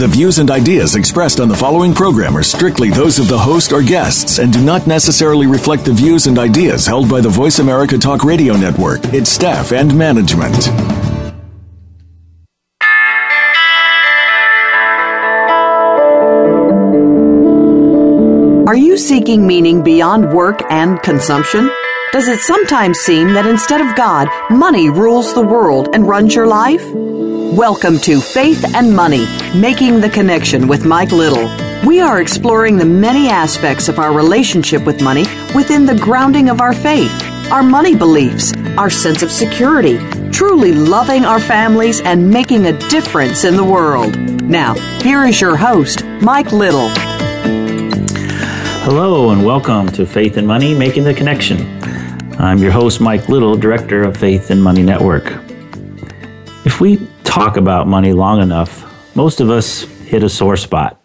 The views and ideas expressed on the following program are strictly those of the host or guests and do not necessarily reflect the views and ideas held by the Voice America Talk Radio Network, its staff, and management. Are you seeking meaning beyond work and consumption? Does it sometimes seem that instead of God, money rules the world and runs your life? Welcome to Faith and Money Making the Connection with Mike Little. We are exploring the many aspects of our relationship with money within the grounding of our faith, our money beliefs, our sense of security, truly loving our families, and making a difference in the world. Now, here is your host, Mike Little. Hello, and welcome to Faith and Money Making the Connection. I'm your host, Mike Little, Director of Faith and Money Network. If we talk about money long enough, most of us hit a sore spot,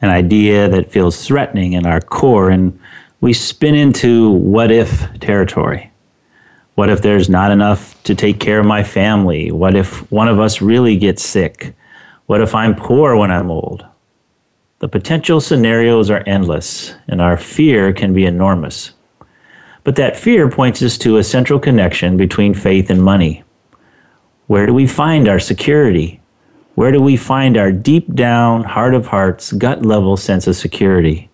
an idea that feels threatening in our core, and we spin into what if territory. What if there's not enough to take care of my family? What if one of us really gets sick? What if I'm poor when I'm old? The potential scenarios are endless, and our fear can be enormous. But that fear points us to a central connection between faith and money. Where do we find our security? Where do we find our deep down, heart of hearts, gut level sense of security?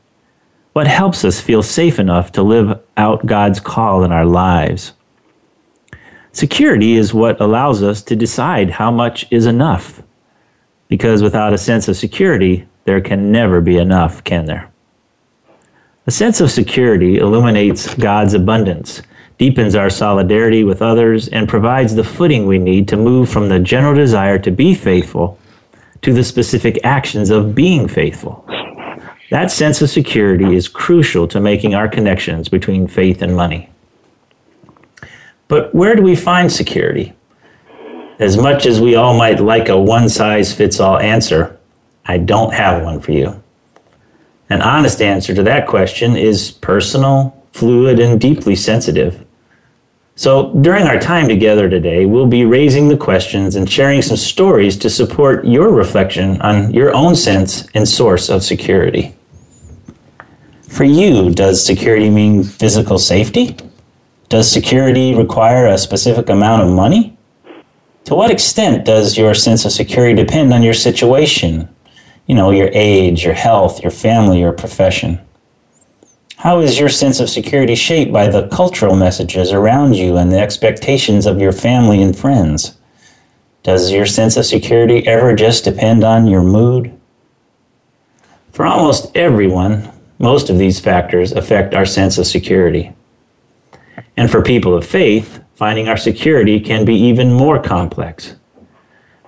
What helps us feel safe enough to live out God's call in our lives? Security is what allows us to decide how much is enough. Because without a sense of security, there can never be enough, can there? A sense of security illuminates God's abundance deepens our solidarity with others, and provides the footing we need to move from the general desire to be faithful to the specific actions of being faithful. That sense of security is crucial to making our connections between faith and money. But where do we find security? As much as we all might like a one size fits all answer, I don't have one for you. An honest answer to that question is personal, fluid, and deeply sensitive. So, during our time together today, we'll be raising the questions and sharing some stories to support your reflection on your own sense and source of security. For you, does security mean physical safety? Does security require a specific amount of money? To what extent does your sense of security depend on your situation? You know, your age, your health, your family, your profession. How is your sense of security shaped by the cultural messages around you and the expectations of your family and friends? Does your sense of security ever just depend on your mood? For almost everyone, most of these factors affect our sense of security. And for people of faith, finding our security can be even more complex.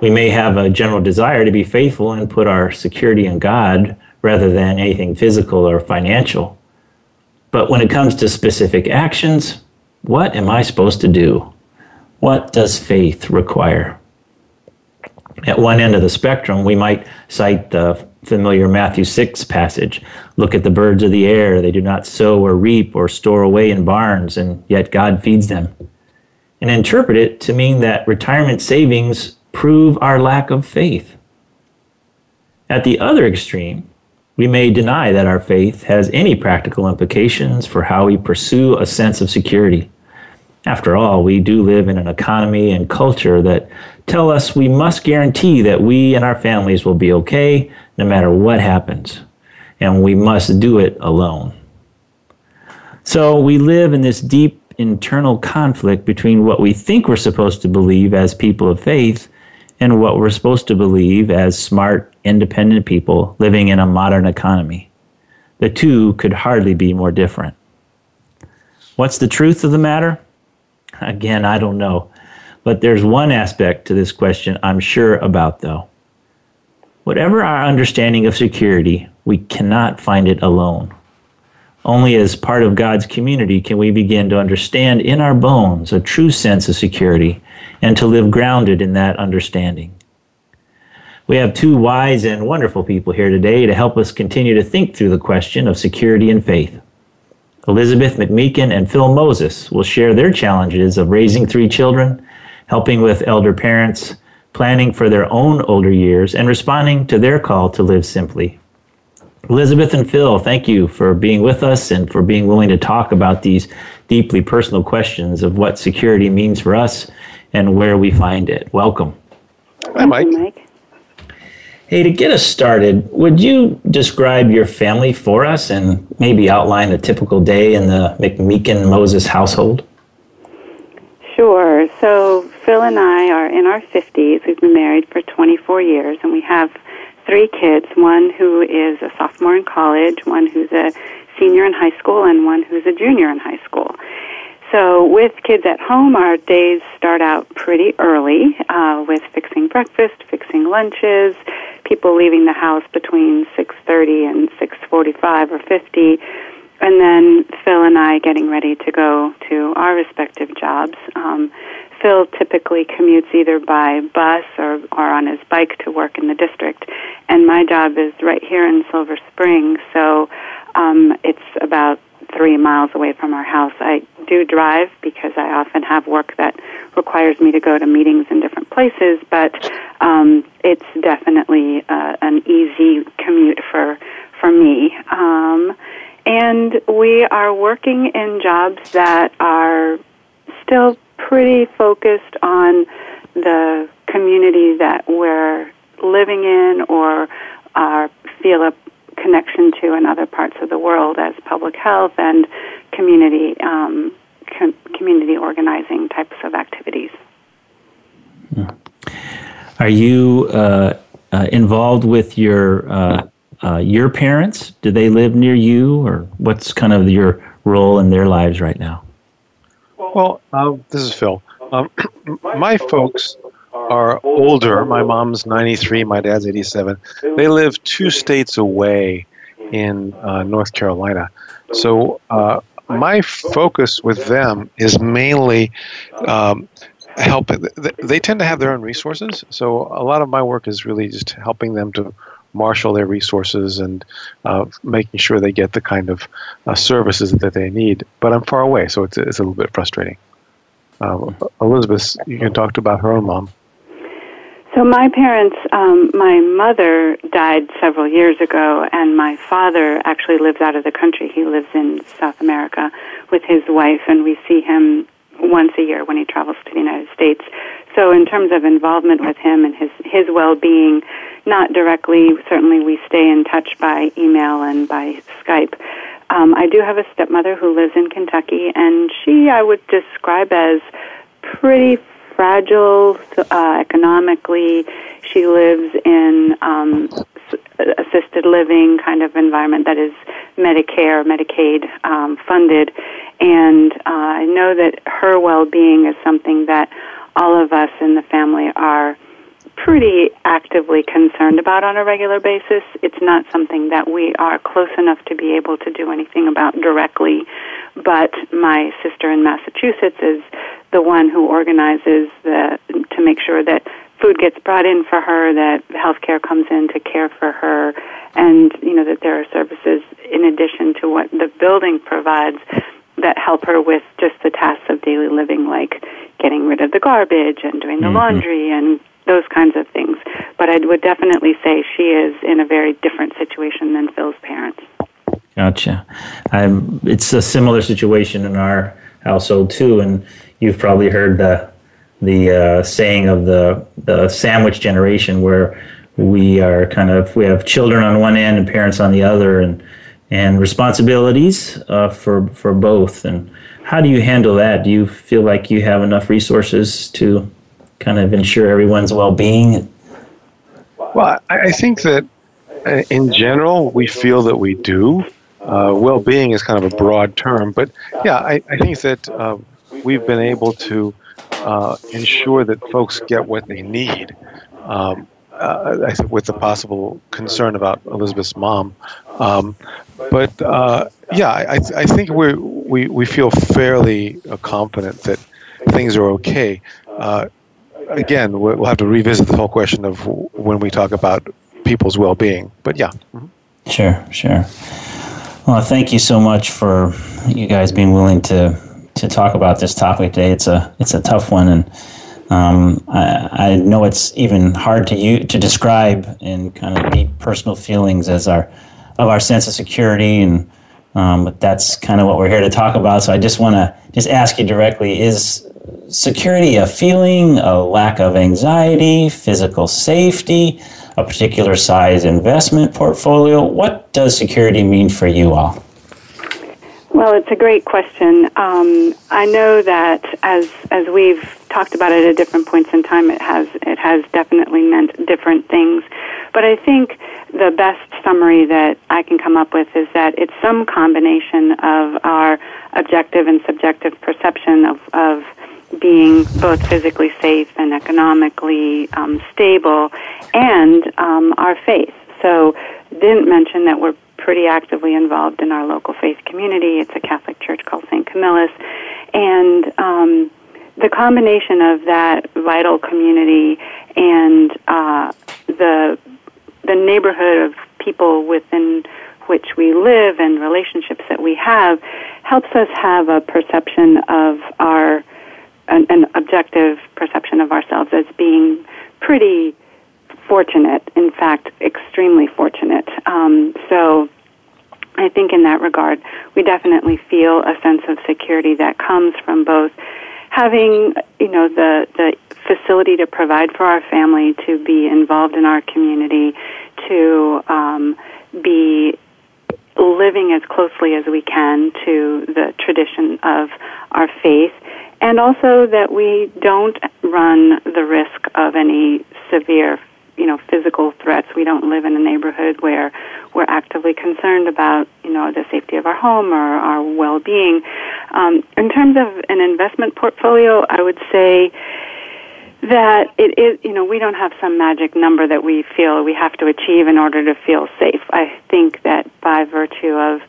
We may have a general desire to be faithful and put our security in God rather than anything physical or financial. But when it comes to specific actions, what am I supposed to do? What does faith require? At one end of the spectrum, we might cite the familiar Matthew 6 passage. Look at the birds of the air. They do not sow or reap or store away in barns, and yet God feeds them. And interpret it to mean that retirement savings prove our lack of faith. At the other extreme, we may deny that our faith has any practical implications for how we pursue a sense of security. After all, we do live in an economy and culture that tell us we must guarantee that we and our families will be okay no matter what happens, and we must do it alone. So we live in this deep internal conflict between what we think we're supposed to believe as people of faith and what we're supposed to believe as smart, independent people living in a modern economy. The two could hardly be more different. What's the truth of the matter? Again, I don't know. But there's one aspect to this question I'm sure about, though. Whatever our understanding of security, we cannot find it alone. Only as part of God's community can we begin to understand in our bones a true sense of security and to live grounded in that understanding. We have two wise and wonderful people here today to help us continue to think through the question of security and faith. Elizabeth McMeekin and Phil Moses will share their challenges of raising three children, helping with elder parents, planning for their own older years, and responding to their call to live simply. Elizabeth and Phil, thank you for being with us and for being willing to talk about these deeply personal questions of what security means for us and where we find it. Welcome. Hi, Mike. Hey, to get us started, would you describe your family for us and maybe outline a typical day in the McMeekin Moses household? Sure. So, Phil and I are in our 50s. We've been married for 24 years, and we have three kids one who is a sophomore in college, one who's a senior in high school, and one who's a junior in high school. So with kids at home, our days start out pretty early uh, with fixing breakfast, fixing lunches, people leaving the house between 6.30 and 6.45 or 50, and then Phil and I getting ready to go to our respective jobs. Um, Phil typically commutes either by bus or, or on his bike to work in the district, and my job is right here in Silver Spring, so um, it's about three miles away from our house. I do drive because I often have work that requires me to go to meetings in different places, but um, it's definitely uh, an easy commute for for me. Um, and we are working in jobs that are still pretty focused on the community that we're living in or are feel a connection to in other parts of the world as public health and community um, com- community organizing types of activities. Are you uh, uh, involved with your uh, uh, your parents? Do they live near you, or what's kind of your role in their lives right now? Well, uh, this is Phil. Um, my folks are older. My mom's 93, my dad's 87. They live two states away in uh, North Carolina. So uh, my focus with them is mainly um, helping. They tend to have their own resources, so a lot of my work is really just helping them to marshal their resources and uh, making sure they get the kind of uh, services that they need. But I'm far away, so it's, it's a little bit frustrating. Uh, Elizabeth, you can talk about her own mom. So my parents, um, my mother died several years ago, and my father actually lives out of the country. He lives in South America with his wife, and we see him once a year when he travels to the United States. So in terms of involvement with him and his his well-being, not directly. Certainly, we stay in touch by email and by Skype. Um, I do have a stepmother who lives in Kentucky, and she I would describe as pretty fragile uh, economically. She lives in um, assisted living kind of environment that is Medicare, Medicaid um, funded, and uh, I know that her well-being is something that all of us in the family are pretty actively concerned about on a regular basis. It's not something that we are close enough to be able to do anything about directly, but my sister in Massachusetts is the one who organizes the to make sure that food gets brought in for her, that healthcare comes in to care for her, and you know that there are services in addition to what the building provides that help her with just the tasks of daily living, like getting rid of the garbage and doing the mm-hmm. laundry and those kinds of things. But I would definitely say she is in a very different situation than Phil's parents. Gotcha. I'm, it's a similar situation in our household too, and you've probably heard the the uh, saying of the the sandwich generation, where we are kind of we have children on one end and parents on the other, and and responsibilities uh, for for both. And how do you handle that? Do you feel like you have enough resources to kind of ensure everyone's well being? Well, I think that uh, in general we feel that we do. Uh, well being is kind of a broad term, but yeah, I, I think that uh, we've been able to uh, ensure that folks get what they need. Um, uh, with the possible concern about Elizabeth's mom, um, but uh, yeah, I, I think we we feel fairly uh, confident that things are okay. Uh, again, we'll have to revisit the whole question of when we talk about people's well-being. But yeah. Sure, sure. Well, thank you so much for you guys being willing to to talk about this topic today. It's a it's a tough one, and um, I, I, know it's even hard to you to describe in kind of deep personal feelings as our of our sense of security, and um, but that's kind of what we're here to talk about. So I just want to just ask you directly: Is security a feeling, a lack of anxiety, physical safety, a particular size investment portfolio? What does security mean for you all? Well, it's a great question. Um, I know that as as we've talked about it at different points in time, it has it has definitely meant different things. But I think the best summary that I can come up with is that it's some combination of our objective and subjective perception of, of being both physically safe and economically um, stable, and um, our faith. So, didn't mention that we're pretty actively involved in our local faith community. It's a Catholic church called St. Camillus. And um, the combination of that vital community and uh, the, the neighborhood of people within which we live and relationships that we have helps us have a perception of our an, an objective perception of ourselves as being pretty fortunate, in fact, extremely fortunate. Um, so I think in that regard, we definitely feel a sense of security that comes from both having, you know, the, the facility to provide for our family, to be involved in our community, to um, be living as closely as we can to the tradition of our faith, and also that we don't run the risk of any severe you know physical threats. We don't live in a neighborhood where we're actively concerned about you know the safety of our home or our well-being. Um, in terms of an investment portfolio, I would say that it is you know we don't have some magic number that we feel we have to achieve in order to feel safe. I think that by virtue of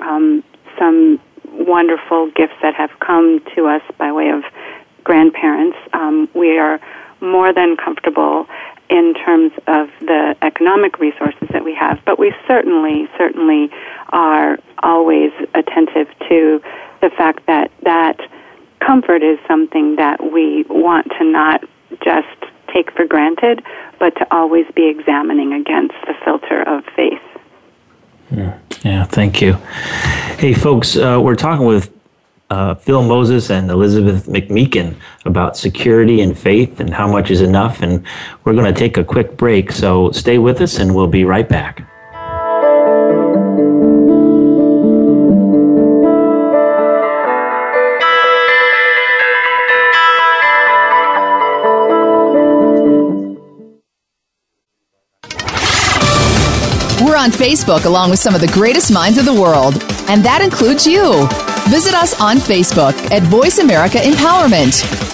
um, some wonderful gifts that have come to us by way of grandparents, um, we are more than comfortable in terms of the economic resources that we have, but we certainly, certainly are always attentive to the fact that that comfort is something that we want to not just take for granted, but to always be examining against the filter of faith. Yeah, yeah thank you. Hey, folks, uh, we're talking with uh, Phil Moses and Elizabeth McMeekin about security and faith and how much is enough. And we're going to take a quick break. So stay with us and we'll be right back. We're on Facebook along with some of the greatest minds of the world, and that includes you. Visit us on Facebook at Voice America Empowerment.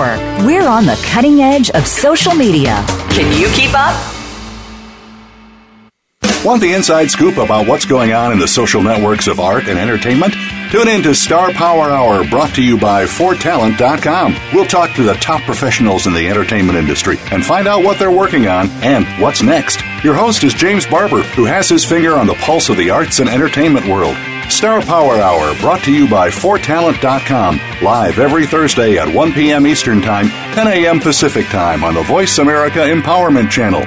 Network. We're on the cutting edge of social media. Can you keep up? Want the inside scoop about what's going on in the social networks of art and entertainment? Tune in to Star Power Hour brought to you by ForTalent.com. We'll talk to the top professionals in the entertainment industry and find out what they're working on and what's next. Your host is James Barber, who has his finger on the pulse of the arts and entertainment world. Star Power Hour brought to you by ForTalent.com. Live every Thursday at 1 p.m. Eastern Time, 10 a.m. Pacific Time on the Voice America Empowerment Channel.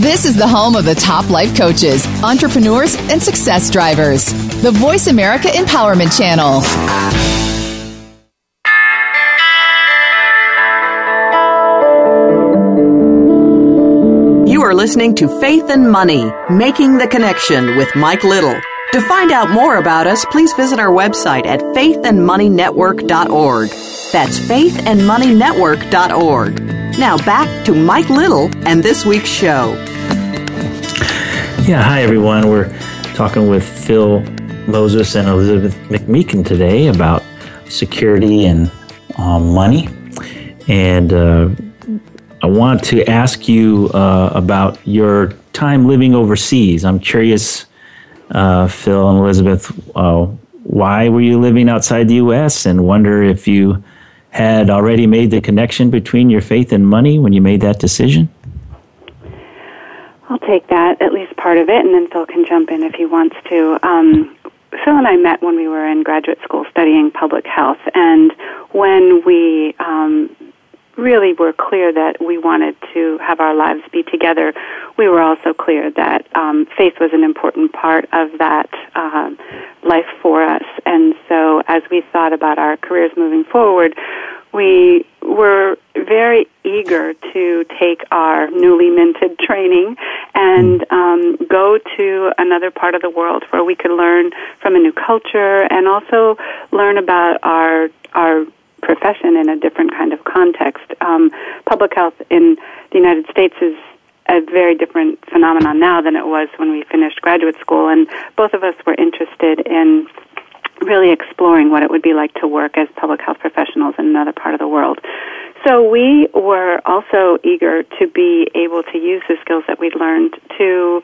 This is the home of the top life coaches, entrepreneurs, and success drivers. The Voice America Empowerment Channel. Listening to Faith and Money, Making the Connection with Mike Little. To find out more about us, please visit our website at faithandmoneynetwork.org. That's faithandmoneynetwork.org. Now back to Mike Little and this week's show. Yeah, hi everyone. We're talking with Phil Moses and Elizabeth McMeekin today about security and um, money. And uh, I want to ask you uh, about your time living overseas. I'm curious, uh, Phil and Elizabeth, uh, why were you living outside the U.S. and wonder if you had already made the connection between your faith and money when you made that decision? I'll take that, at least part of it, and then Phil can jump in if he wants to. Um, Phil and I met when we were in graduate school studying public health, and when we um, really were clear that we wanted to have our lives be together, we were also clear that um, faith was an important part of that um, life for us. And so, as we thought about our careers moving forward, we were very eager to take our newly minted training and um, go to another part of the world where we could learn from a new culture and also learn about our our profession in a different kind of context. Um, public health in the United States is a very different phenomenon now than it was when we finished graduate school, and both of us were interested in really exploring what it would be like to work as public health professionals in another part of the world. So we were also eager to be able to use the skills that we'd learned to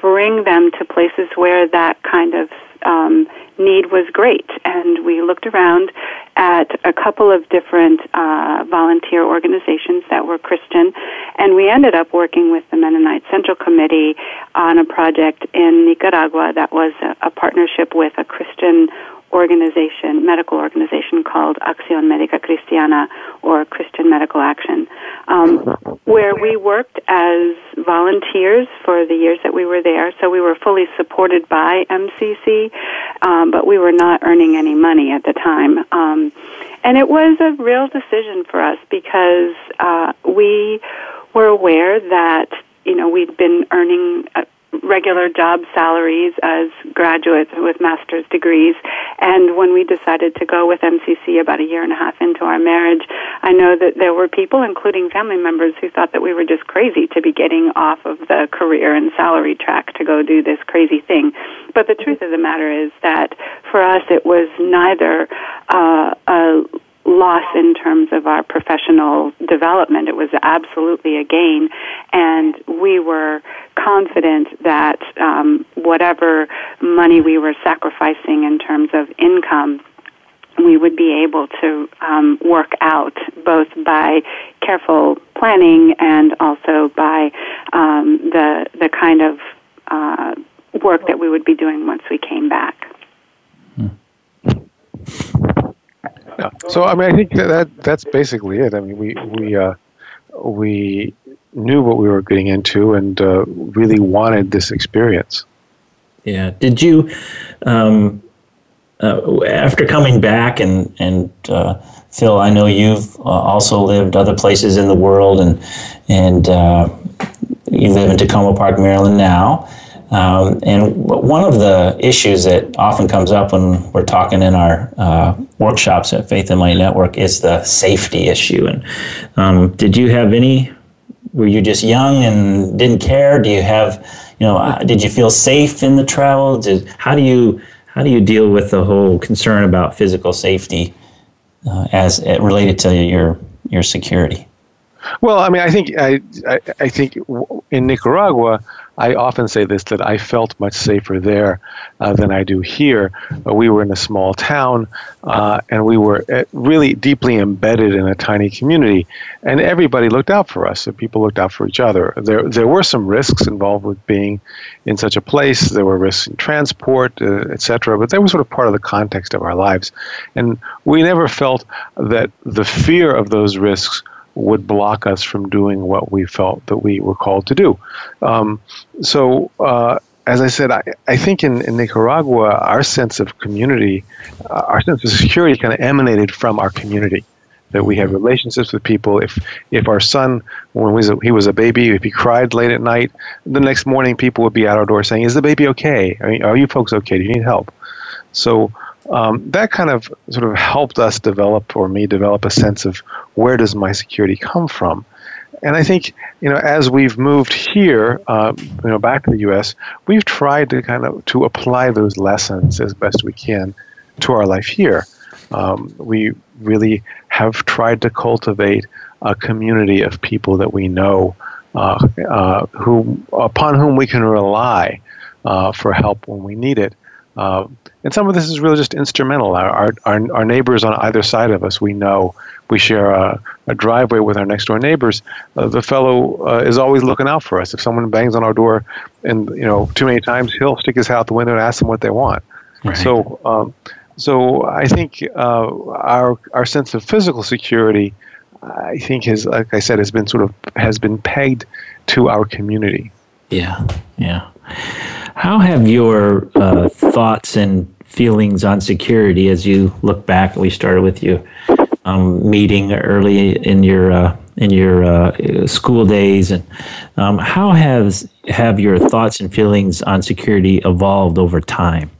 bring them to places where that kind of um, need was great. And we looked around at a couple of different uh, volunteer organizations that were Christian, and we ended up working with the Mennonite Central Committee on a project in Nicaragua that was a, a partnership with a Christian organization, medical organization called Acción Médica Cristiana or Christian Medical Action, um, where we worked as volunteers for the years that we were there. So we were fully supported by MCC, um, but we were not earning any money at the time. Um, and it was a real decision for us because uh, we were aware that you know we'd been earning. A, regular job salaries as graduates with master's degrees. And when we decided to go with MCC about a year and a half into our marriage, I know that there were people, including family members, who thought that we were just crazy to be getting off of the career and salary track to go do this crazy thing. But the truth of the matter is that for us, it was neither uh, a loss in terms of our professional development. It was absolutely a gain, and we were confident that um, whatever money we were sacrificing in terms of income we would be able to um, work out both by careful planning and also by um, the the kind of uh, work that we would be doing once we came back. So I mean, I think that, that that's basically it. I mean, we we uh, we knew what we were getting into and uh, really wanted this experience. Yeah. Did you, um, uh, after coming back and and uh, Phil, I know you've uh, also lived other places in the world, and and uh, you live in Takoma Park, Maryland now. Um, and one of the issues that often comes up when we're talking in our uh, workshops at Faith and Money Network is the safety issue. And um, did you have any? Were you just young and didn't care? Do you have, you know, uh, did you feel safe in the travel? Did, how do you how do you deal with the whole concern about physical safety uh, as related to your your security? Well, I mean, I think I, I, I think in Nicaragua, I often say this that I felt much safer there uh, than I do here. Uh, we were in a small town, uh, and we were uh, really deeply embedded in a tiny community, and everybody looked out for us. And people looked out for each other. There, there were some risks involved with being in such a place. There were risks in transport, uh, etc. But they were sort of part of the context of our lives, and we never felt that the fear of those risks would block us from doing what we felt that we were called to do. Um, so, uh, as I said, I, I think in, in, Nicaragua, our sense of community, uh, our sense of security kind of emanated from our community. that we had relationships with people. If if our son, when he was a, he was a baby, if he cried late at night, the next morning people would be at our door saying, "Is the baby okay? I mean, are you folks okay? Do you need help?" So um, that kind of sort of helped us develop, or me develop, a sense of where does my security come from. And I think you know, as we've moved here, uh, you know, back to the U.S., we've tried to kind of to apply those lessons as best we can to our life here. Um, we really have tried to cultivate a community of people that we know, uh, uh, who upon whom we can rely uh, for help when we need it. And some of this is really just instrumental. Our, our, our neighbors on either side of us, we know we share a, a driveway with our next door neighbors. Uh, the fellow uh, is always looking out for us. If someone bangs on our door, and you know too many times, he'll stick his head out the window and ask them what they want. Right. So, um, so I think uh, our our sense of physical security, I think, has like I said, has been sort of has been pegged to our community. Yeah, yeah. How have your uh, thoughts and feelings on security as you look back? We started with you um, meeting early in your uh, in your uh, school days, and um, how has have your thoughts and feelings on security evolved over time?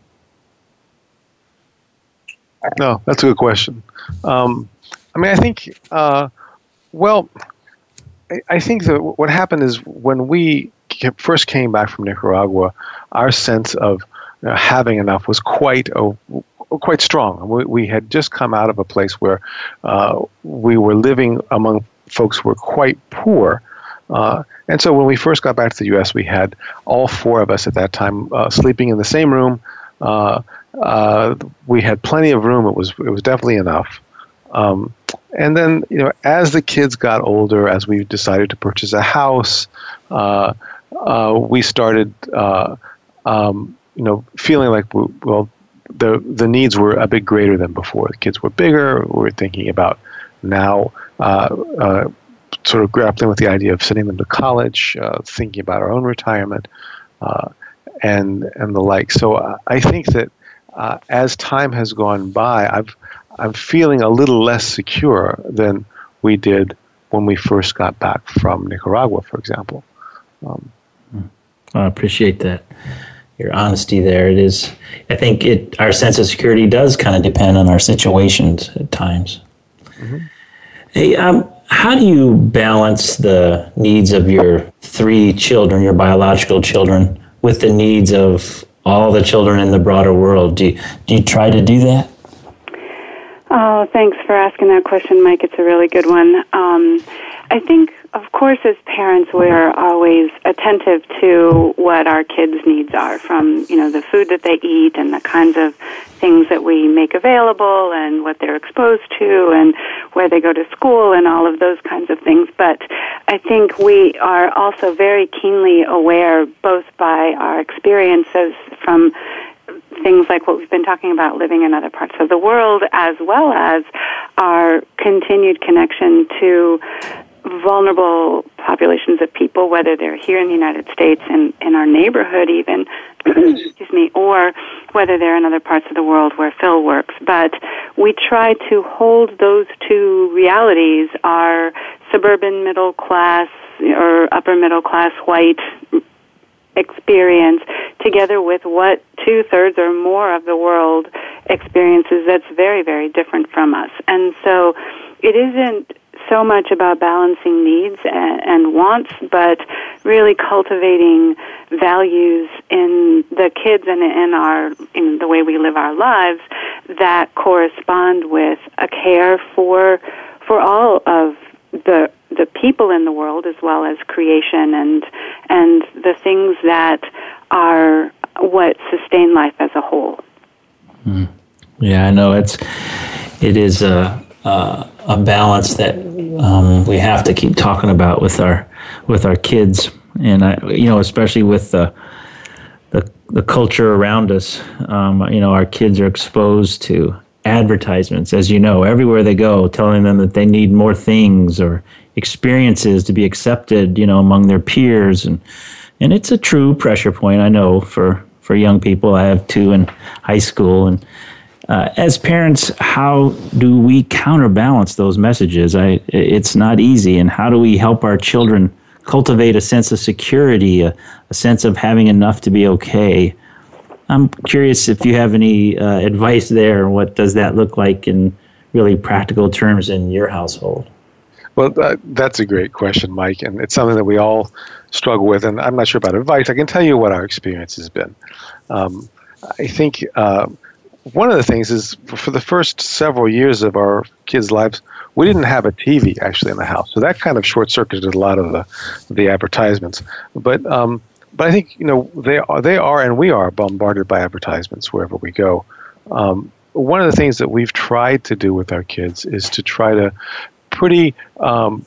No, that's a good question. Um, I mean, I think, uh, well, I, I think that what happened is when we first came back from Nicaragua, our sense of know, having enough was quite a, quite strong. We, we, had just come out of a place where uh, we were living among folks who were quite poor. Uh, and so when we first got back to the U.S., we had all four of us at that time uh, sleeping in the same room. Uh, uh, we had plenty of room. It was it was definitely enough. Um, and then you know, as the kids got older, as we decided to purchase a house, uh, we started uh, um, you know feeling like we, well the the needs were a bit greater than before. The kids were bigger. We were thinking about now. Uh, uh, sort of grappling with the idea of sending them to college, thinking about our own retirement, and and the like. So I think that uh, as time has gone by, I've, I'm feeling a little less secure than we did when we first got back from Nicaragua, for example. Um, I appreciate that. Your honesty there. It is. I think it. Our sense of security does kind of depend on our situations at times. Mm-hmm. Hey, um, how do you balance the needs of your three children, your biological children, with the needs of all the children in the broader world. Do you, do you try to do that? Oh, thanks for asking that question, Mike. It's a really good one. Um, I think, of course, as parents, we are always attentive to what our kids' needs are, from you know the food that they eat and the kinds of things that we make available, and what they're exposed to, and where they go to school, and all of those kinds of things. But I think we are also very keenly aware, both by our experiences from things like what we've been talking about living in other parts of the world, as well as our continued connection to vulnerable populations of people, whether they're here in the United States and in our neighborhood even, excuse me, or whether they're in other parts of the world where Phil works. But we try to hold those two realities, our suburban middle class or upper middle class white experience together with what two thirds or more of the world experiences that's very, very different from us. And so it isn't so much about balancing needs and, and wants, but really cultivating values in the kids and in our in the way we live our lives that correspond with a care for for all of the the people in the world as well as creation and and the things that are what sustain life as a whole. Mm. Yeah, I know it's it is a a, a balance that um, we have to keep talking about with our with our kids, and I, you know, especially with the the, the culture around us. Um, you know, our kids are exposed to advertisements, as you know, everywhere they go, telling them that they need more things or experiences to be accepted, you know, among their peers, and and it's a true pressure point. I know for for young people. I have two in high school, and uh, as parents, how do we counterbalance those messages? I, it's not easy. And how do we help our children cultivate a sense of security, a, a sense of having enough to be okay? I'm curious if you have any uh, advice there. What does that look like in really practical terms in your household? Well, that, that's a great question, Mike, and it's something that we all struggle with. And I'm not sure about advice. I can tell you what our experience has been. Um, I think uh, one of the things is for the first several years of our kids' lives, we didn't have a TV actually in the house, so that kind of short circuited a lot of the the advertisements. But um, but I think you know they are they are and we are bombarded by advertisements wherever we go. Um, one of the things that we've tried to do with our kids is to try to pretty um,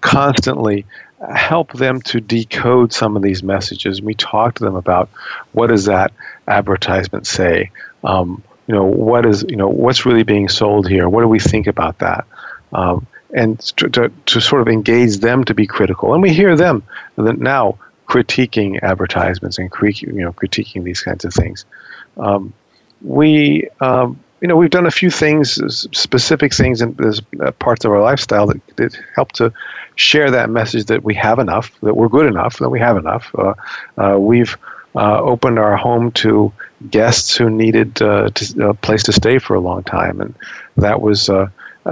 constantly help them to decode some of these messages. We talk to them about what does that advertisement say. Um, you know what is you know what's really being sold here. What do we think about that? Um, and to, to, to, sort of engage them to be critical. And we hear them now critiquing advertisements and you know critiquing these kinds of things. Um, we um, you know we've done a few things, specific things in uh, parts of our lifestyle that, that help to share that message that we have enough, that we're good enough, that we have enough. Uh, uh, we've uh, opened our home to guests who needed uh, to, a place to stay for a long time, and that was uh,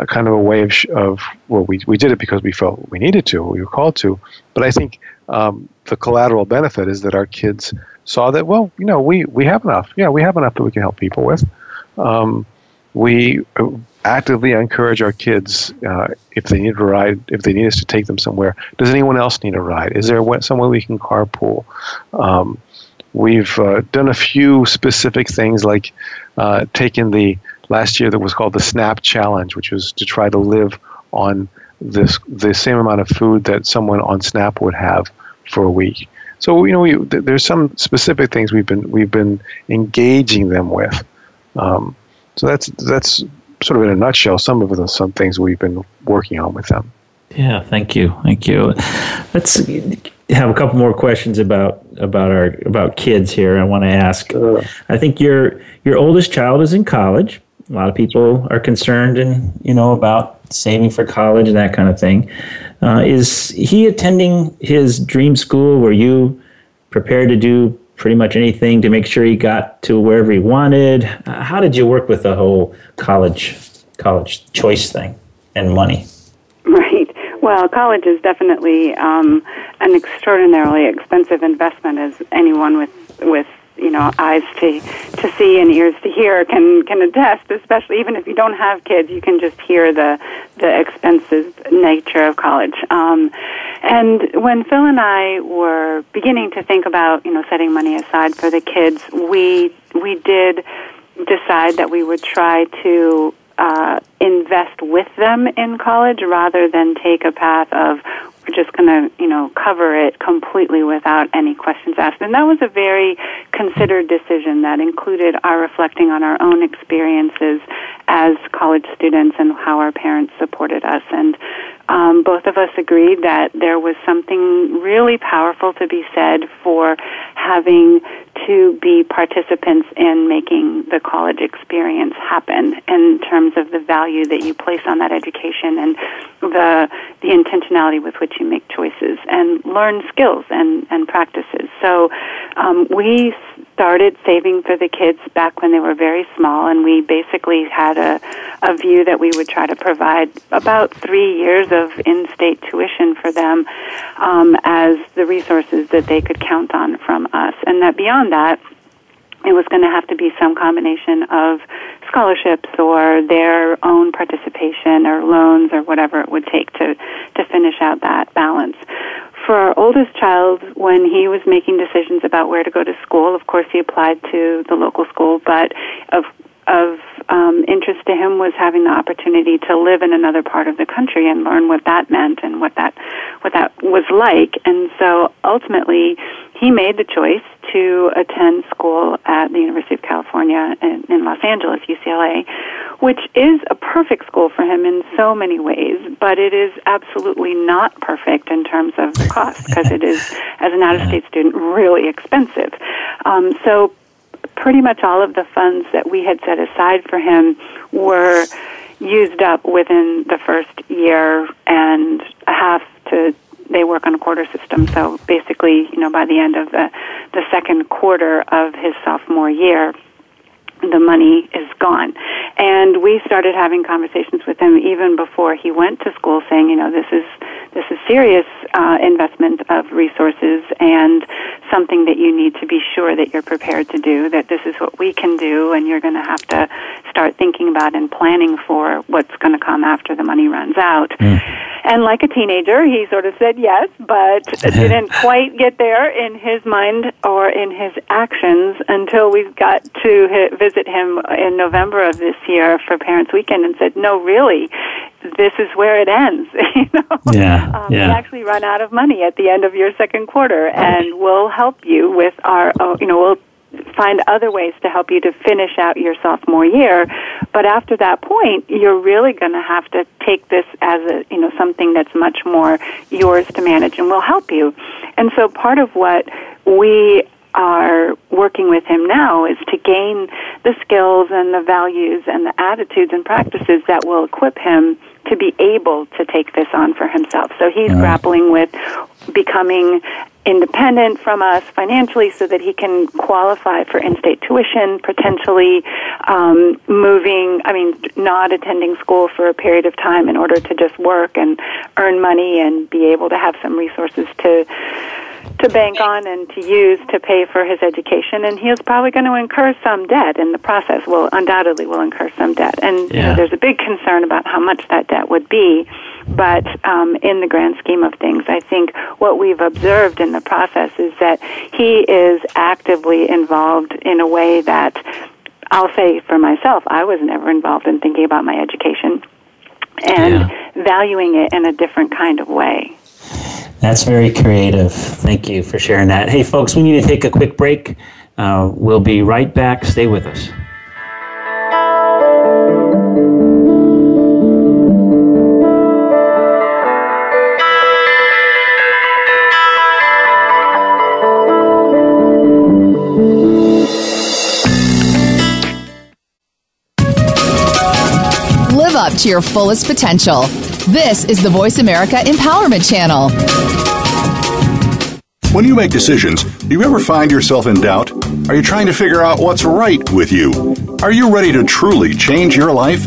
kind of a way of, sh- of well, we we did it because we felt we needed to, we were called to. But I think um, the collateral benefit is that our kids saw that well, you know, we we have enough. Yeah, we have enough that we can help people with. Um, we actively encourage our kids uh, if they need a ride, if they need us to take them somewhere. Does anyone else need a ride? Is there somewhere we can carpool? Um, we've uh, done a few specific things like uh, taken the last year that was called the SNAP Challenge, which was to try to live on this the same amount of food that someone on SNAP would have for a week. So you know, we, there's some specific things we've been we've been engaging them with. Um, so that's that's sort of in a nutshell some of the some things we've been working on with them. Yeah, thank you, thank you. Let's have a couple more questions about about our about kids here. I want to ask. Uh, I think your your oldest child is in college. A lot of people are concerned and you know about saving for college and that kind of thing. Uh, is he attending his dream school? Were you prepared to do pretty much anything to make sure he got to wherever he wanted? Uh, how did you work with the whole college college choice thing and money? Right. Well, college is definitely um, an extraordinarily expensive investment, as anyone with with you know eyes to to see and ears to hear can can attest especially even if you don't have kids you can just hear the the expensive nature of college. Um and when Phil and I were beginning to think about you know setting money aside for the kids we we did decide that we would try to uh, invest with them in college rather than take a path of just going to, you know, cover it completely without any questions asked. And that was a very considered decision that included our reflecting on our own experiences as college students and how our parents supported us. And um, both of us agreed that there was something really powerful to be said for having to be participants in making the college experience happen in terms of the value that you place on that education and the the intentionality with which you make choices and learn skills and and practices. So um, we started saving for the kids back when they were very small, and we basically had a, a view that we would try to provide about three years of in-state tuition for them um, as the resources that they could count on from us, and that beyond that, it was going to have to be some combination of scholarships or their own participation or loans or whatever it would take to to finish out that balance. For our oldest child, when he was making decisions about where to go to school, of course he applied to the local school, but of of um, interest to him was having the opportunity to live in another part of the country and learn what that meant and what that what that was like. And so ultimately, he made the choice to attend school at the University of California in, in Los Angeles, UCLA, which is a perfect school for him in so many ways, but it is absolutely not perfect in terms of the cost because it is, as an out-of-state student, really expensive. Um, so pretty much all of the funds that we had set aside for him were used up within the first year and a half to they work on a quarter system. So basically, you know, by the end of the the second quarter of his sophomore year, the money is gone. And we started having conversations with him even before he went to school, saying, you know, this is this is serious uh, investment of resources and something that you need to be sure that you're prepared to do. That this is what we can do, and you're going to have to start thinking about and planning for what's going to come after the money runs out. Mm. And like a teenager, he sort of said yes, but didn't quite get there in his mind or in his actions until we got to visit him in November of this year for Parents Weekend and said, "No, really, this is where it ends." you know, yeah, um, yeah. We actually run out of money at the end of your second quarter, and we'll help you with our, uh, you know, we'll find other ways to help you to finish out your sophomore year. But after that point, you're really going to have to take this as a, you know, something that's much more yours to manage and will help you. And so part of what we are working with him now is to gain the skills and the values and the attitudes and practices that will equip him to be able to take this on for himself. So he's right. grappling with becoming independent from us financially so that he can qualify for in-state tuition, potentially um, moving, I mean, not attending school for a period of time in order to just work and earn money and be able to have some resources to to bank on and to use to pay for his education and he's probably going to incur some debt in the process will undoubtedly will incur some debt and yeah. you know, there's a big concern about how much that debt would be but um, in the grand scheme of things, I think what we've observed in the process is that he is actively involved in a way that I'll say for myself, I was never involved in thinking about my education and yeah. valuing it in a different kind of way. That's very creative. Thank you for sharing that. Hey, folks, we need to take a quick break. Uh, we'll be right back. Stay with us. Live up to your fullest potential. This is the Voice America Empowerment Channel. When you make decisions, do you ever find yourself in doubt? Are you trying to figure out what's right with you? Are you ready to truly change your life?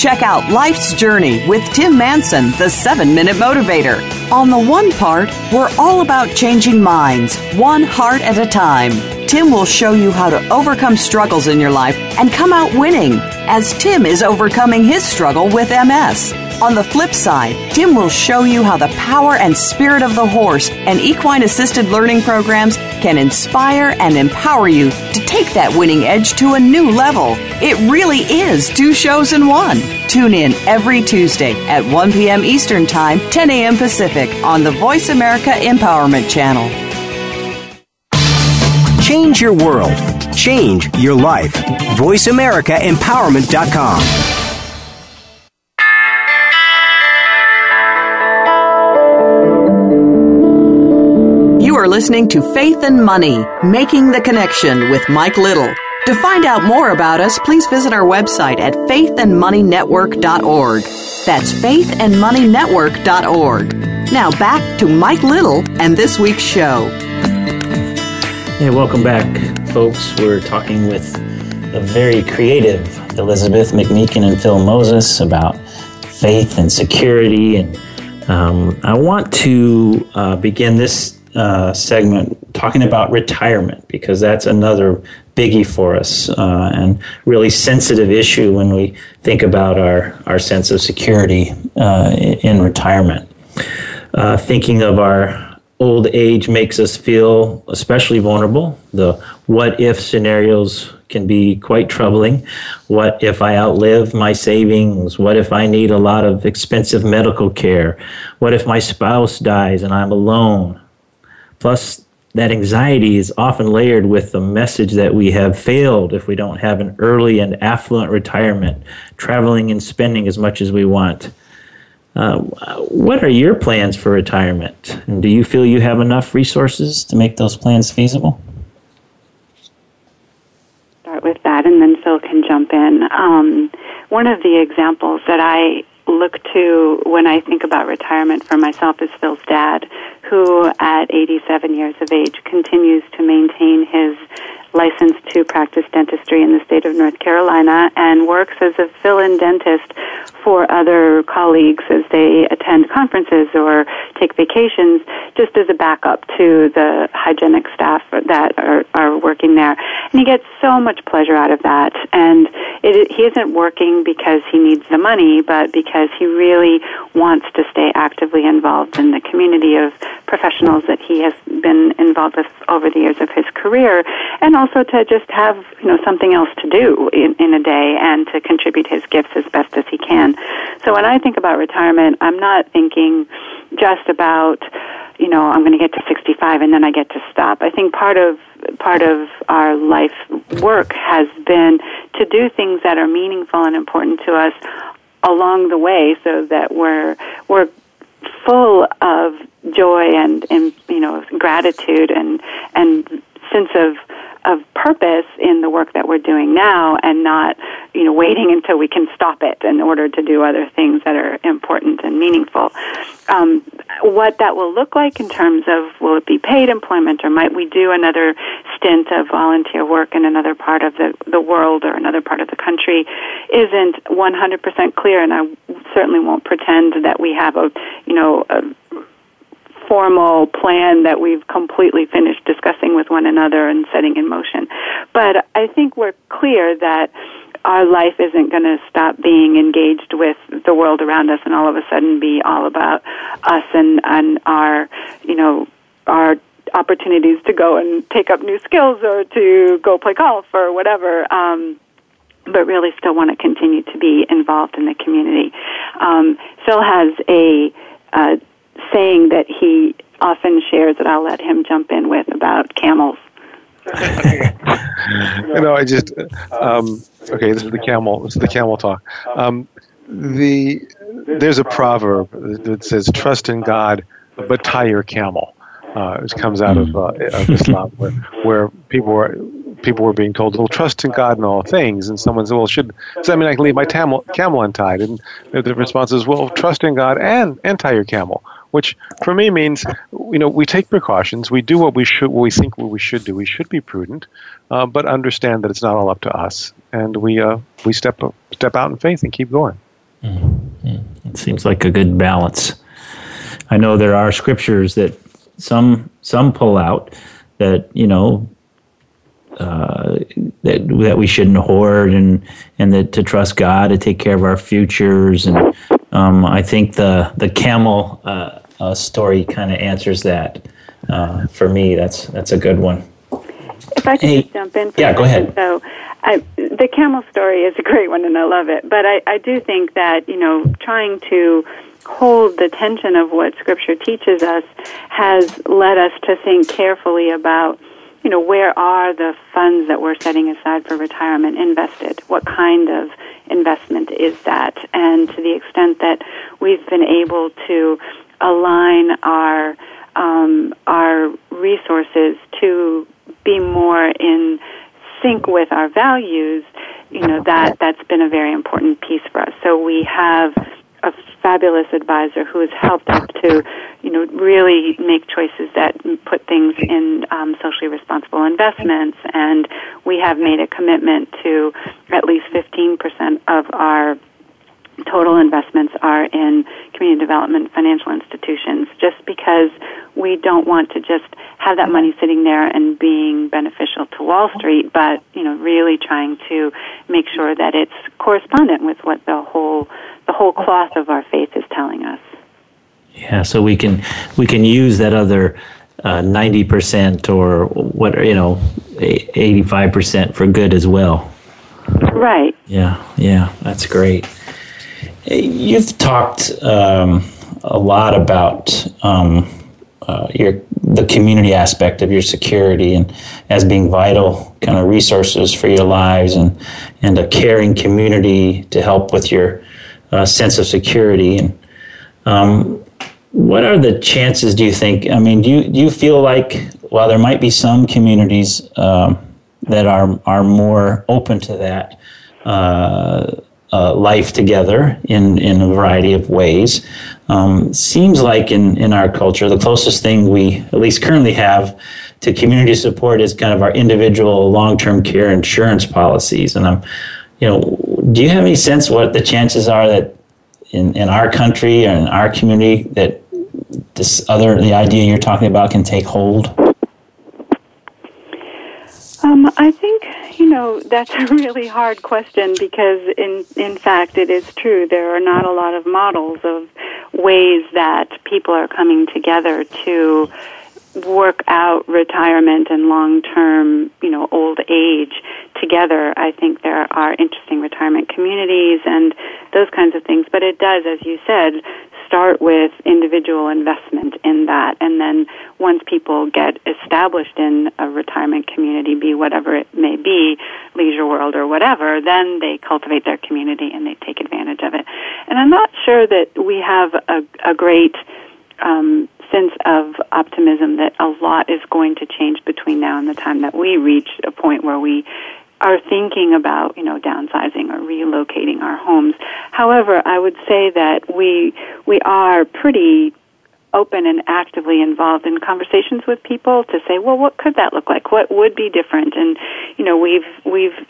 Check out Life's Journey with Tim Manson, the seven minute motivator. On the one part, we're all about changing minds, one heart at a time. Tim will show you how to overcome struggles in your life and come out winning, as Tim is overcoming his struggle with MS. On the flip side, Tim will show you how the power and spirit of the horse and equine assisted learning programs can inspire and empower you to take that winning edge to a new level. It really is two shows in one. Tune in every Tuesday at 1 p.m. Eastern Time, 10 a.m. Pacific on the Voice America Empowerment Channel. Change your world. Change your life. VoiceAmericaEmpowerment.com. listening to Faith and Money Making the Connection with Mike Little. To find out more about us, please visit our website at faithandmoneynetwork.org. That's faithandmoneynetwork.org. Now back to Mike Little and this week's show. Hey, welcome back, folks. We're talking with the very creative Elizabeth McMeekin and Phil Moses about faith and security. And um, I want to uh, begin this uh, segment talking about retirement because that's another biggie for us uh, and really sensitive issue when we think about our, our sense of security uh, in retirement. Uh, thinking of our old age makes us feel especially vulnerable. The what if scenarios can be quite troubling. What if I outlive my savings? What if I need a lot of expensive medical care? What if my spouse dies and I'm alone? Plus, that anxiety is often layered with the message that we have failed if we don't have an early and affluent retirement, traveling and spending as much as we want. Uh, what are your plans for retirement? And do you feel you have enough resources to make those plans feasible? Start with that, and then Phil can jump in. Um, one of the examples that I look to when I think about retirement for myself is Phil's dad, who at 87 years of age continues to maintain his license to practice dentistry in the state of North Carolina and works as a fill-in dentist for other colleagues as they attend conferences or take vacations, just as a backup to the hygienic staff that are, are working there. And he gets so much pleasure out of that. And it, he isn't working because he needs the money, but because he really wants to stay actively involved in the community of professionals that he has been involved with over the years of his career, and also to just have you know something else to do in, in a day and to contribute his gifts as best as he can. So when I think about retirement, I'm not thinking just about you know I'm going to get to 65 and then I get to stop. I think part of part of our life work has been to do things that are meaningful and important to us along the way so that we're we're full of joy and, and you know gratitude and and sense of of purpose in the work that we're doing now and not you know waiting until we can stop it in order to do other things that are important and meaningful. Um, what that will look like in terms of will it be paid employment or might we do another stint of volunteer work in another part of the, the world or another part of the country isn't 100% clear and I certainly won't pretend that we have a you know a formal plan that we've completely finished discussing with one another and setting in motion. But I think we're clear that our life isn't going to stop being engaged with the world around us and all of a sudden be all about us and, and our, you know, our opportunities to go and take up new skills or to go play golf or whatever. Um, but really still want to continue to be involved in the community. Um, Phil has a uh, saying that he often shares that I'll let him jump in with about camels. you know, I just um, okay. This is the camel. This is the camel talk. Um, the there's a proverb that says, "Trust in God, but tie your camel." Uh, it comes out of, uh, of Islam, where, where people were people were being told, "Well, trust in God in all things," and someone said, "Well, should does that mean I can leave my camel camel untied?" And the response is, "Well, trust in God and and tie your camel." Which for me means you know we take precautions, we do what we should, what we think what we should do. We should be prudent, uh, but understand that it's not all up to us, and we uh, we step step out in faith and keep going. Mm-hmm. It seems like a good balance. I know there are scriptures that some some pull out that you know uh, that that we shouldn't hoard and and that to trust God to take care of our futures and um, I think the the camel uh, uh, story kind of answers that. Uh, for me, that's that's a good one. If I could hey, just jump in, yeah, go ahead. So, I, the camel story is a great one, and I love it. But I, I do think that you know, trying to hold the tension of what Scripture teaches us has led us to think carefully about you know, where are the funds that we're setting aside for retirement invested? What kind of investment is that? And to the extent that we've been able to align our um, our resources to be more in sync with our values, you know that that's been a very important piece for us. So we have a fabulous advisor who has helped us to, you know, really make choices that put things in um, socially responsible investments. And we have made a commitment to at least 15% of our total investments are in community development financial institutions just because we don't want to just have that money sitting there and being beneficial to Wall Street, but you know, really trying to make sure that it's correspondent with what the whole the whole cloth of our faith is telling us. Yeah, so we can we can use that other uh, ninety uh, percent or what you know, eighty five percent for good as well. Right. Yeah, yeah, that's great. You've talked um, a lot about um, uh, your the community aspect of your security and as being vital kind of resources for your lives and and a caring community to help with your uh, sense of security. And um, what are the chances do you think i mean do you, do you feel like while there might be some communities um, that are are more open to that uh, uh, life together in, in a variety of ways. Um, seems like in, in our culture, the closest thing we at least currently have to community support is kind of our individual long term care insurance policies. And I'm, you know, do you have any sense what the chances are that in, in our country or in our community that this other the idea you're talking about can take hold? Um, I think you know that's a really hard question because, in in fact, it is true. There are not a lot of models of ways that people are coming together to work out retirement and long term, you know, old age together. I think there are interesting retirement communities and those kinds of things. But it does, as you said, start with individual investment in that. And then once people get established in a retirement community, be whatever it may be, leisure world or whatever, then they cultivate their community and they take advantage of it. And I'm not sure that we have a, a great um, sense of optimism that a lot is going to change between now and the time that we reach a point where we are thinking about, you know, downsizing or relocating our homes. However, I would say that we we are pretty open and actively involved in conversations with people to say, well, what could that look like? What would be different? And you know, we've we've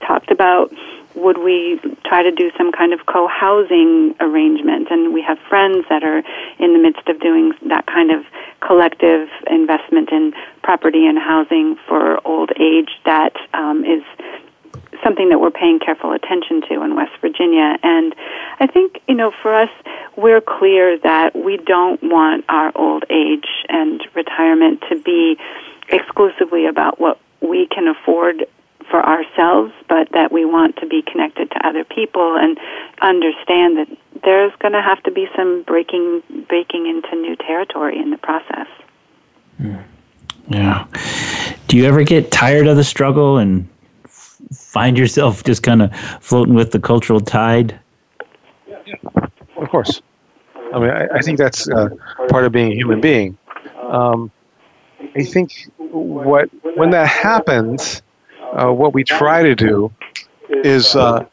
talked about would we try to do some kind of co-housing arrangement and we have friends that are in the midst of doing that kind of collective investment in property and housing for old age that um, is something that we're paying careful attention to in West Virginia. And I think, you know, for us, we're clear that we don't want our old age and retirement to be exclusively about what we can afford for ourselves, but that we want to be connected to other people and understand that there's going to have to be some breaking breaking into new territory in the process. Mm. Yeah. Do you ever get tired of the struggle and find yourself just kind of floating with the cultural tide? Yeah, of course. I mean, I, I think that's uh, part of being a human being. Um, I think what when that happens, uh, what we try to do is uh,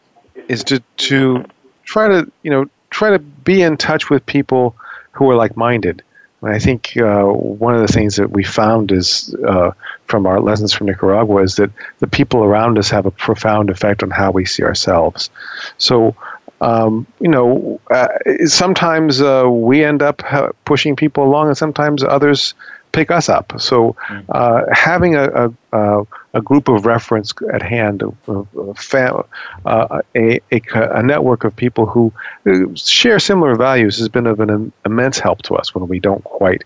is to to try to you know try to be in touch with people who are like minded. And I think uh, one of the things that we found is uh, from our lessons from Nicaragua is that the people around us have a profound effect on how we see ourselves. So, um, you know, uh, sometimes uh, we end up pushing people along, and sometimes others pick us up. So mm. uh, having a, a, a, group of reference at hand, a, a, uh, a, a, network of people who uh, share similar values has been of an immense help to us when we don't quite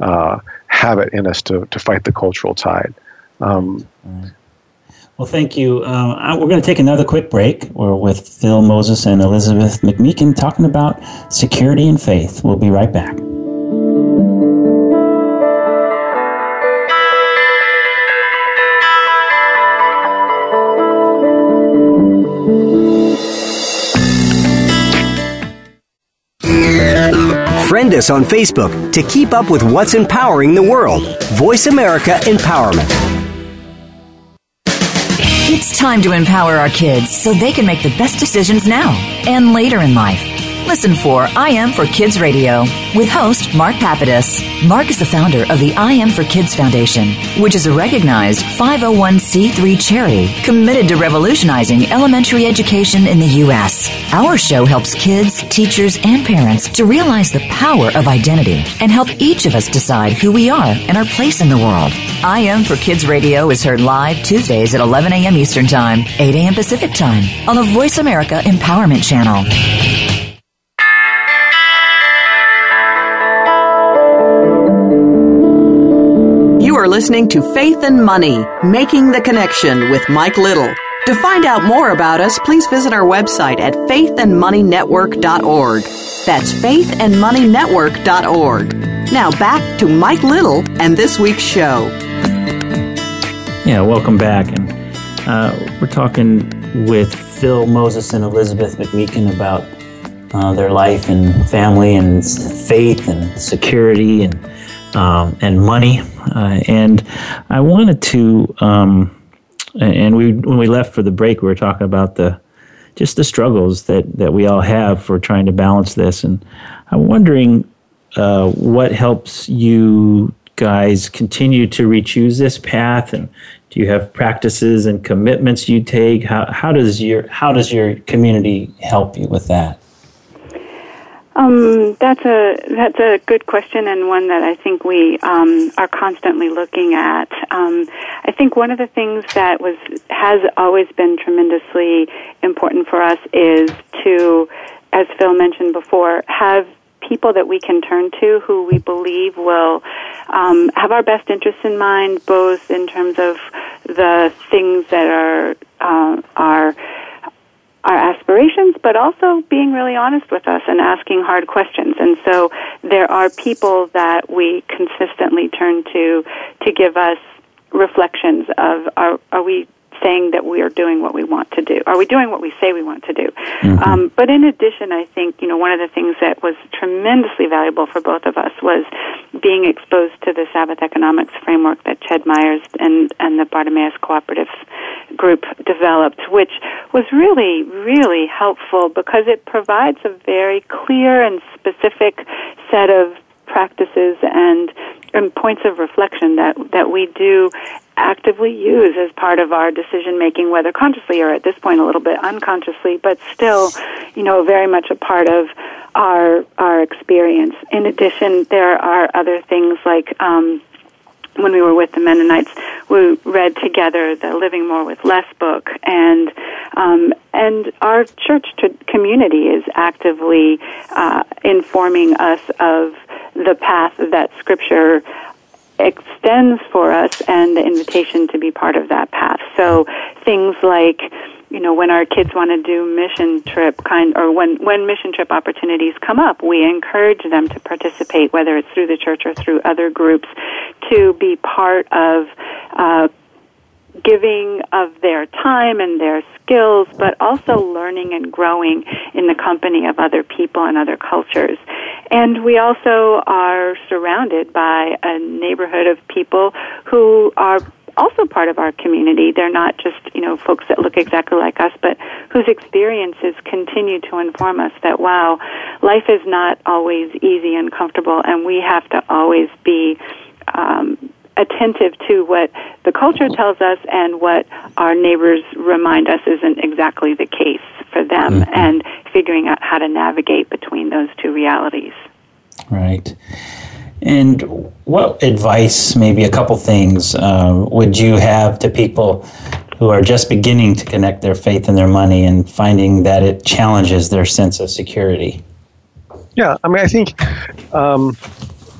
uh, have it in us to, to fight the cultural tide. Um, well, thank you. Uh, we're going to take another quick break. We're with Phil Moses and Elizabeth McMeekin talking about security and faith. We'll be right back. Us on Facebook to keep up with what's empowering the world. Voice America Empowerment. It's time to empower our kids so they can make the best decisions now and later in life. Listen for I Am for Kids Radio with host Mark Papadis. Mark is the founder of the I Am for Kids Foundation, which is a recognized 501c3 charity committed to revolutionizing elementary education in the U.S. Our show helps kids, teachers, and parents to realize the power of identity and help each of us decide who we are and our place in the world. I Am for Kids Radio is heard live Tuesdays at 11 a.m. Eastern Time, 8 a.m. Pacific Time on the Voice America Empowerment Channel. Listening to Faith and Money, Making the Connection with Mike Little. To find out more about us, please visit our website at faithandmoneynetwork.org. That's faithandmoneynetwork.org. Now back to Mike Little and this week's show. Yeah, welcome back. And uh, we're talking with Phil Moses and Elizabeth McMeekin about uh, their life and family and faith and security and um, and money. Uh, and I wanted to, um, and we when we left for the break, we were talking about the just the struggles that that we all have for trying to balance this. And I'm wondering uh, what helps you guys continue to re-choose this path and do you have practices and commitments you take how, how does your how does your community help you with that um, that's a that's a good question and one that I think we um, are constantly looking at. Um, I think one of the things that was has always been tremendously important for us is to, as Phil mentioned before, have people that we can turn to who we believe will um, have our best interests in mind, both in terms of the things that are uh, are our aspirations, but also being really honest with us and asking hard questions. And so there are people that we consistently turn to to give us reflections of are, are we saying that we are doing what we want to do? Are we doing what we say we want to do? Mm-hmm. Um, but in addition, I think you know one of the things that was tremendously valuable for both of us was being exposed to the Sabbath economics framework that Ched Myers and and the Bartimaeus Cooperative Group developed, which was really really helpful because it provides a very clear and specific set of practices and and points of reflection that that we do actively use as part of our decision making, whether consciously or at this point a little bit unconsciously, but still, you know, very much a part of our our experience. In addition, there are other things like um, when we were with the Mennonites, we read together the Living More with Less book, and um, and our church community is actively uh, informing us of the path that Scripture extends for us and the invitation to be part of that path. So things like you know when our kids want to do mission trip kind or when when mission trip opportunities come up we encourage them to participate whether it's through the church or through other groups to be part of uh, giving of their time and their skills, but also learning and growing in the company of other people and other cultures. And we also are surrounded by a neighborhood of people who are also part of our community. They're not just, you know, folks that look exactly like us, but whose experiences continue to inform us that, wow, life is not always easy and comfortable, and we have to always be um, attentive to what the culture tells us and what our neighbors remind us isn't exactly the case for them, mm-hmm. and figuring out how to navigate between those two realities. Right. And what advice, maybe a couple things, uh, would you have to people who are just beginning to connect their faith and their money and finding that it challenges their sense of security? Yeah, I mean, I think um,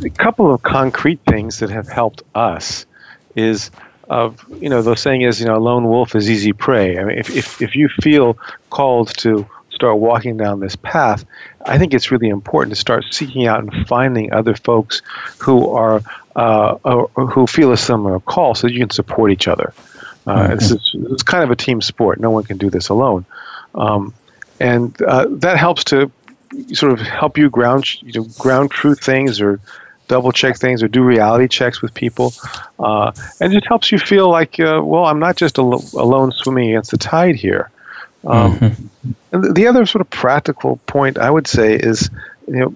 a couple of concrete things that have helped us is of you know the saying is you know a lone wolf is easy prey. I mean, if if if you feel called to start walking down this path, I think it's really important to start seeking out and finding other folks who are uh, who feel a similar call, so you can support each other. Uh, mm-hmm. this is it's kind of a team sport. No one can do this alone, um, and uh, that helps to sort of help you ground you know ground truth things or double check things or do reality checks with people. Uh, and it helps you feel like, uh, well, I'm not just al- alone swimming against the tide here. Um, mm-hmm. And the other sort of practical point I would say is, you know,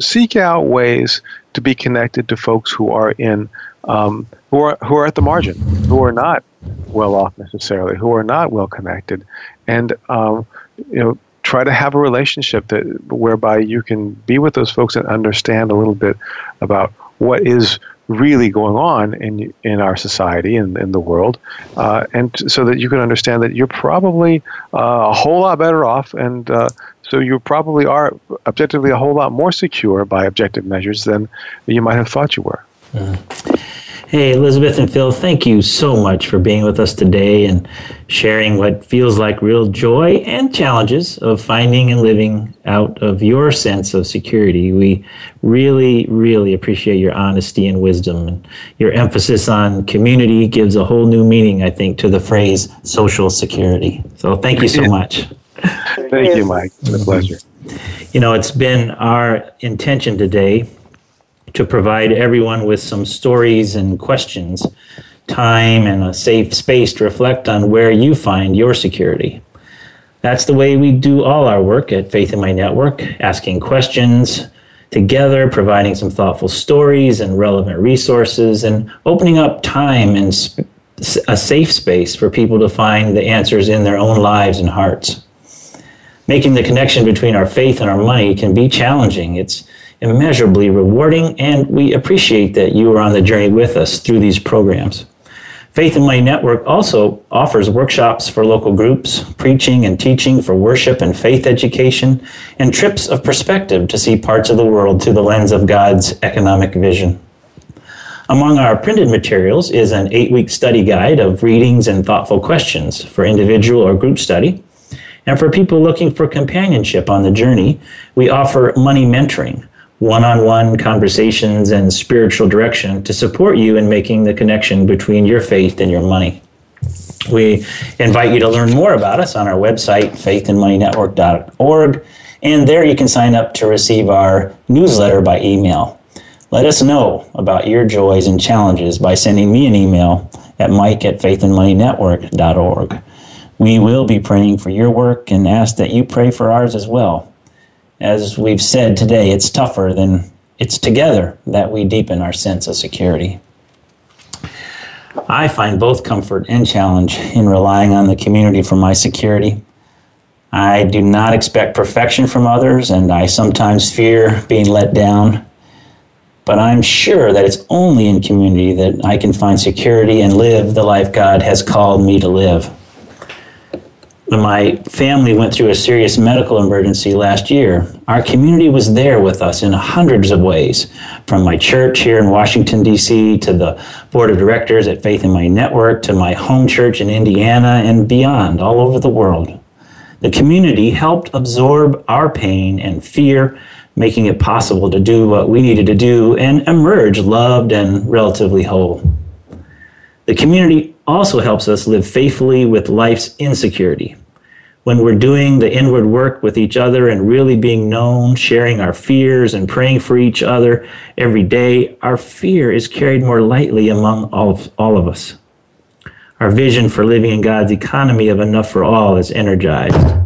seek out ways to be connected to folks who are in, um, who are who are at the margin, who are not well off necessarily, who are not well connected, and um, you know try to have a relationship that whereby you can be with those folks and understand a little bit about what is really going on in in our society and in the world, uh, and so that you can understand that you're probably uh, a whole lot better off, and uh, so you probably are objectively a whole lot more secure by objective measures than you might have thought you were. Mm. Hey, Elizabeth and Phil, thank you so much for being with us today and sharing what feels like real joy and challenges of finding and living out of your sense of security. We really, really appreciate your honesty and wisdom. And your emphasis on community gives a whole new meaning, I think, to the phrase social security. So thank you so much. Thank you, Mike. It's a pleasure. You know, it's been our intention today to provide everyone with some stories and questions, time, and a safe space to reflect on where you find your security. That's the way we do all our work at Faith and Money Network, asking questions together, providing some thoughtful stories and relevant resources, and opening up time and sp- a safe space for people to find the answers in their own lives and hearts. Making the connection between our faith and our money can be challenging. It's immeasurably rewarding, and we appreciate that you are on the journey with us through these programs. Faith and Money Network also offers workshops for local groups, preaching and teaching for worship and faith education, and trips of perspective to see parts of the world through the lens of God's economic vision. Among our printed materials is an eight week study guide of readings and thoughtful questions for individual or group study. And for people looking for companionship on the journey, we offer money mentoring, one on one conversations and spiritual direction to support you in making the connection between your faith and your money. We invite you to learn more about us on our website, faithandmoneynetwork.org, and there you can sign up to receive our newsletter by email. Let us know about your joys and challenges by sending me an email at mike at faithandmoneynetwork.org. We will be praying for your work and ask that you pray for ours as well as we've said today, it's tougher than it's together that we deepen our sense of security. I find both comfort and challenge in relying on the community for my security. I do not expect perfection from others, and I sometimes fear being let down. But I'm sure that it's only in community that I can find security and live the life God has called me to live when my family went through a serious medical emergency last year, our community was there with us in hundreds of ways, from my church here in Washington, D.C., to the board of directors at Faith and Money Network, to my home church in Indiana, and beyond, all over the world. The community helped absorb our pain and fear, making it possible to do what we needed to do and emerge loved and relatively whole. The community also helps us live faithfully with life's insecurity when we're doing the inward work with each other and really being known, sharing our fears and praying for each other every day, our fear is carried more lightly among all of, all of us. Our vision for living in God's economy of enough for all is energized.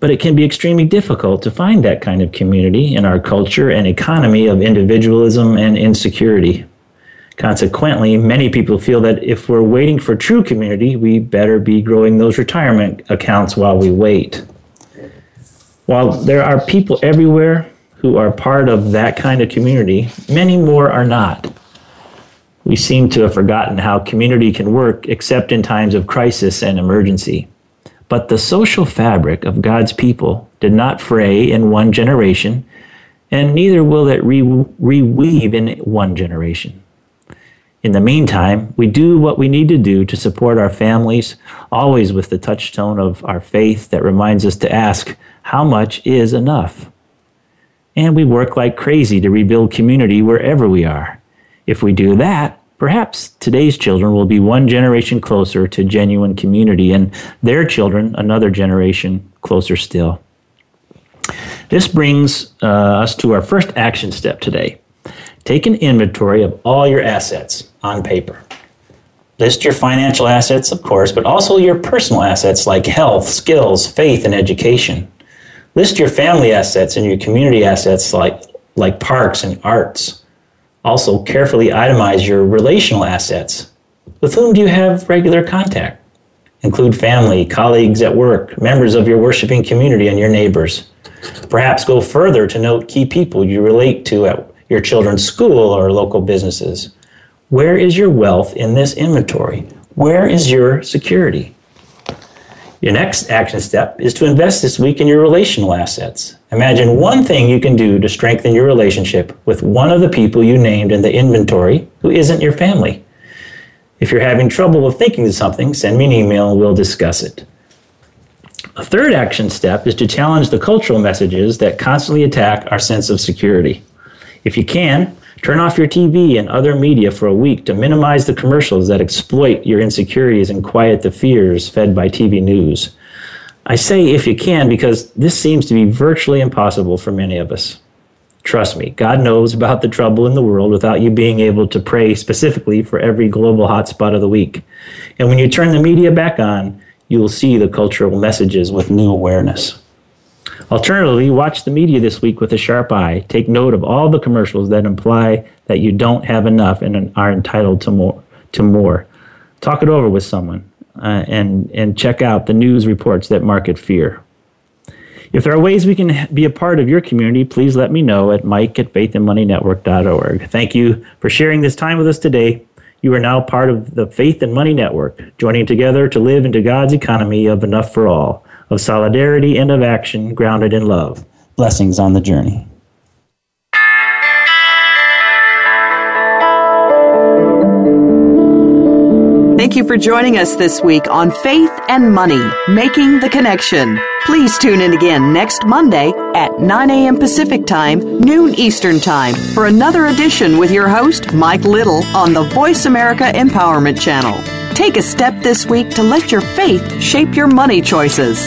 But it can be extremely difficult to find that kind of community in our culture and economy of individualism and insecurity. Consequently, many people feel that if we're waiting for true community, we better be growing those retirement accounts while we wait. While there are people everywhere who are part of that kind of community, many more are not. We seem to have forgotten how community can work except in times of crisis and emergency. But the social fabric of God's people did not fray in one generation, and neither will it re- reweave in one generation. In the meantime, we do what we need to do to support our families, always with the touchstone of our faith that reminds us to ask, how much is enough? And we work like crazy to rebuild community wherever we are. If we do that, perhaps today's children will be one generation closer to genuine community and their children another generation closer still. This brings uh, us to our first action step today. Take an inventory of all your assets on paper. List your financial assets, of course, but also your personal assets like health, skills, faith, and education. List your family assets and your community assets like, like parks and arts. Also, carefully itemize your relational assets. With whom do you have regular contact? Include family, colleagues at work, members of your worshiping community, and your neighbors. Perhaps go further to note key people you relate to at your children's school or local businesses. Where is your wealth in this inventory? Where is your security? Your next action step is to invest this week in your relational assets. Imagine one thing you can do to strengthen your relationship with one of the people you named in the inventory who isn't your family. If you're having trouble with thinking of something, send me an email and we'll discuss it. A third action step is to challenge the cultural messages that constantly attack our sense of security. If you can, turn off your TV and other media for a week to minimize the commercials that exploit your insecurities and quiet the fears fed by TV news. I say if you can because this seems to be virtually impossible for many of us. Trust me, God knows about the trouble in the world without you being able to pray specifically for every global hotspot of the week. And when you turn the media back on, you will see the cultural messages with new awareness. Alternatively, watch the media this week with a sharp eye. Take note of all the commercials that imply that you don't have enough and are entitled to more. To more. Talk it over with someone uh, and, and check out the news reports that market fear. If there are ways we can be a part of your community, please let me know at mike at faithandmoneynetwork.org. Thank you for sharing this time with us today. You are now part of the Faith and Money Network, joining together to live into God's economy of enough for all, of solidarity and of action grounded in love. Blessings on the journey. Thank you for joining us this week on Faith and Money, Making the Connection. Please tune in again next Monday at 9 a.m. Pacific Time, noon Eastern Time, for another edition with your host, Mike Little, on the Voice America Empowerment Channel. Take a step this week to let your faith shape your money choices.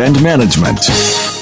and management.